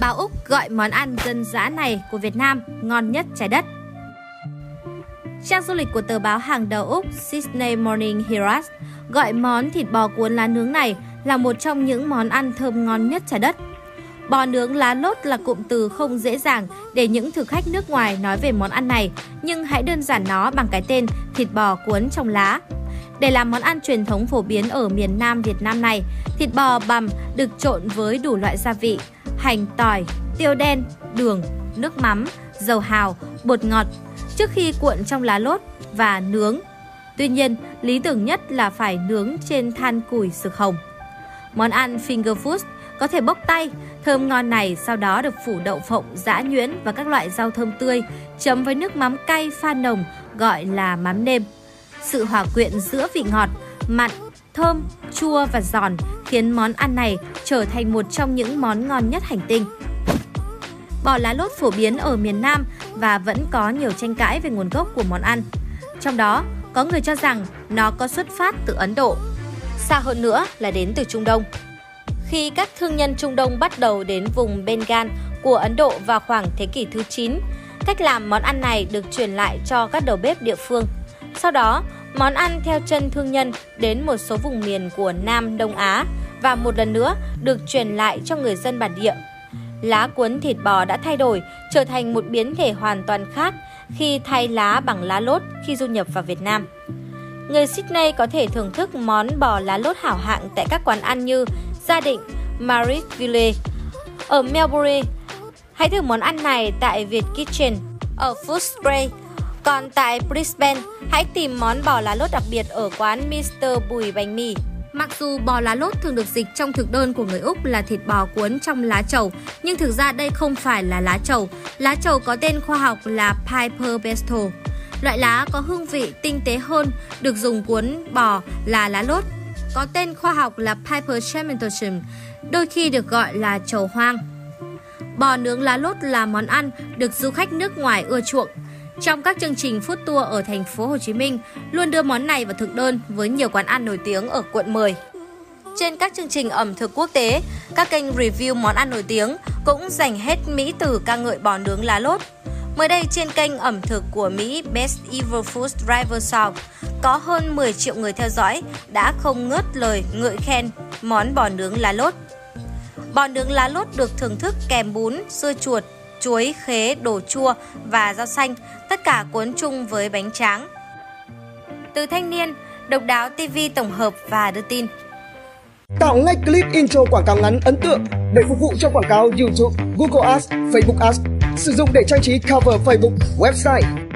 Báo Úc gọi món ăn dân dã này của Việt Nam ngon nhất trái đất. Trang du lịch của tờ báo hàng đầu Úc Sydney Morning Herald gọi món thịt bò cuốn lá nướng này là một trong những món ăn thơm ngon nhất trái đất. Bò nướng lá lốt là cụm từ không dễ dàng để những thực khách nước ngoài nói về món ăn này, nhưng hãy đơn giản nó bằng cái tên thịt bò cuốn trong lá. Để làm món ăn truyền thống phổ biến ở miền Nam Việt Nam này, thịt bò bằm được trộn với đủ loại gia vị, hành tỏi, tiêu đen, đường, nước mắm, dầu hào, bột ngọt trước khi cuộn trong lá lốt và nướng. Tuy nhiên, lý tưởng nhất là phải nướng trên than củi sực hồng. Món ăn finger food có thể bốc tay, thơm ngon này sau đó được phủ đậu phộng, giã nhuyễn và các loại rau thơm tươi, chấm với nước mắm cay pha nồng gọi là mắm nêm. Sự hòa quyện giữa vị ngọt, mặn, thơm, chua và giòn khiến món ăn này trở thành một trong những món ngon nhất hành tinh. Bò lá lốt phổ biến ở miền Nam và vẫn có nhiều tranh cãi về nguồn gốc của món ăn. Trong đó, có người cho rằng nó có xuất phát từ Ấn Độ, xa hơn nữa là đến từ Trung Đông. Khi các thương nhân Trung Đông bắt đầu đến vùng Bengal của Ấn Độ vào khoảng thế kỷ thứ 9, cách làm món ăn này được truyền lại cho các đầu bếp địa phương. Sau đó, món ăn theo chân thương nhân đến một số vùng miền của Nam Đông Á và một lần nữa được truyền lại cho người dân bản địa. Lá cuốn thịt bò đã thay đổi, trở thành một biến thể hoàn toàn khác khi thay lá bằng lá lốt khi du nhập vào Việt Nam. Người Sydney có thể thưởng thức món bò lá lốt hảo hạng tại các quán ăn như Gia Định, Marisville. Ở Melbourne, hãy thử món ăn này tại Việt Kitchen ở Footscray. Còn tại Brisbane, hãy tìm món bò lá lốt đặc biệt ở quán Mr. Bùi Bánh Mì. Mặc dù bò lá lốt thường được dịch trong thực đơn của người Úc là thịt bò cuốn trong lá trầu, nhưng thực ra đây không phải là lá trầu. Lá trầu có tên khoa học là Piper Besto. Loại lá có hương vị tinh tế hơn, được dùng cuốn bò là lá lốt. Có tên khoa học là Piper Chamintosum, đôi khi được gọi là trầu hoang. Bò nướng lá lốt là món ăn được du khách nước ngoài ưa chuộng. Trong các chương trình food tour ở thành phố Hồ Chí Minh, luôn đưa món này vào thực đơn với nhiều quán ăn nổi tiếng ở quận 10. Trên các chương trình ẩm thực quốc tế, các kênh review món ăn nổi tiếng cũng dành hết mỹ từ ca ngợi bò nướng lá lốt. Mới đây trên kênh ẩm thực của Mỹ Best Ever Food Driver South, có hơn 10 triệu người theo dõi đã không ngớt lời ngợi khen món bò nướng lá lốt. Bò nướng lá lốt được thưởng thức kèm bún, dưa chuột, chuối, khế, đồ chua và rau xanh, tất cả cuốn chung với bánh tráng. Từ thanh niên, độc đáo TV tổng hợp và đưa tin. Tạo ngay clip intro quảng cáo ngắn ấn tượng để phục vụ cho quảng cáo YouTube, Google Ads, Facebook Ads. Sử dụng để trang trí cover Facebook, website,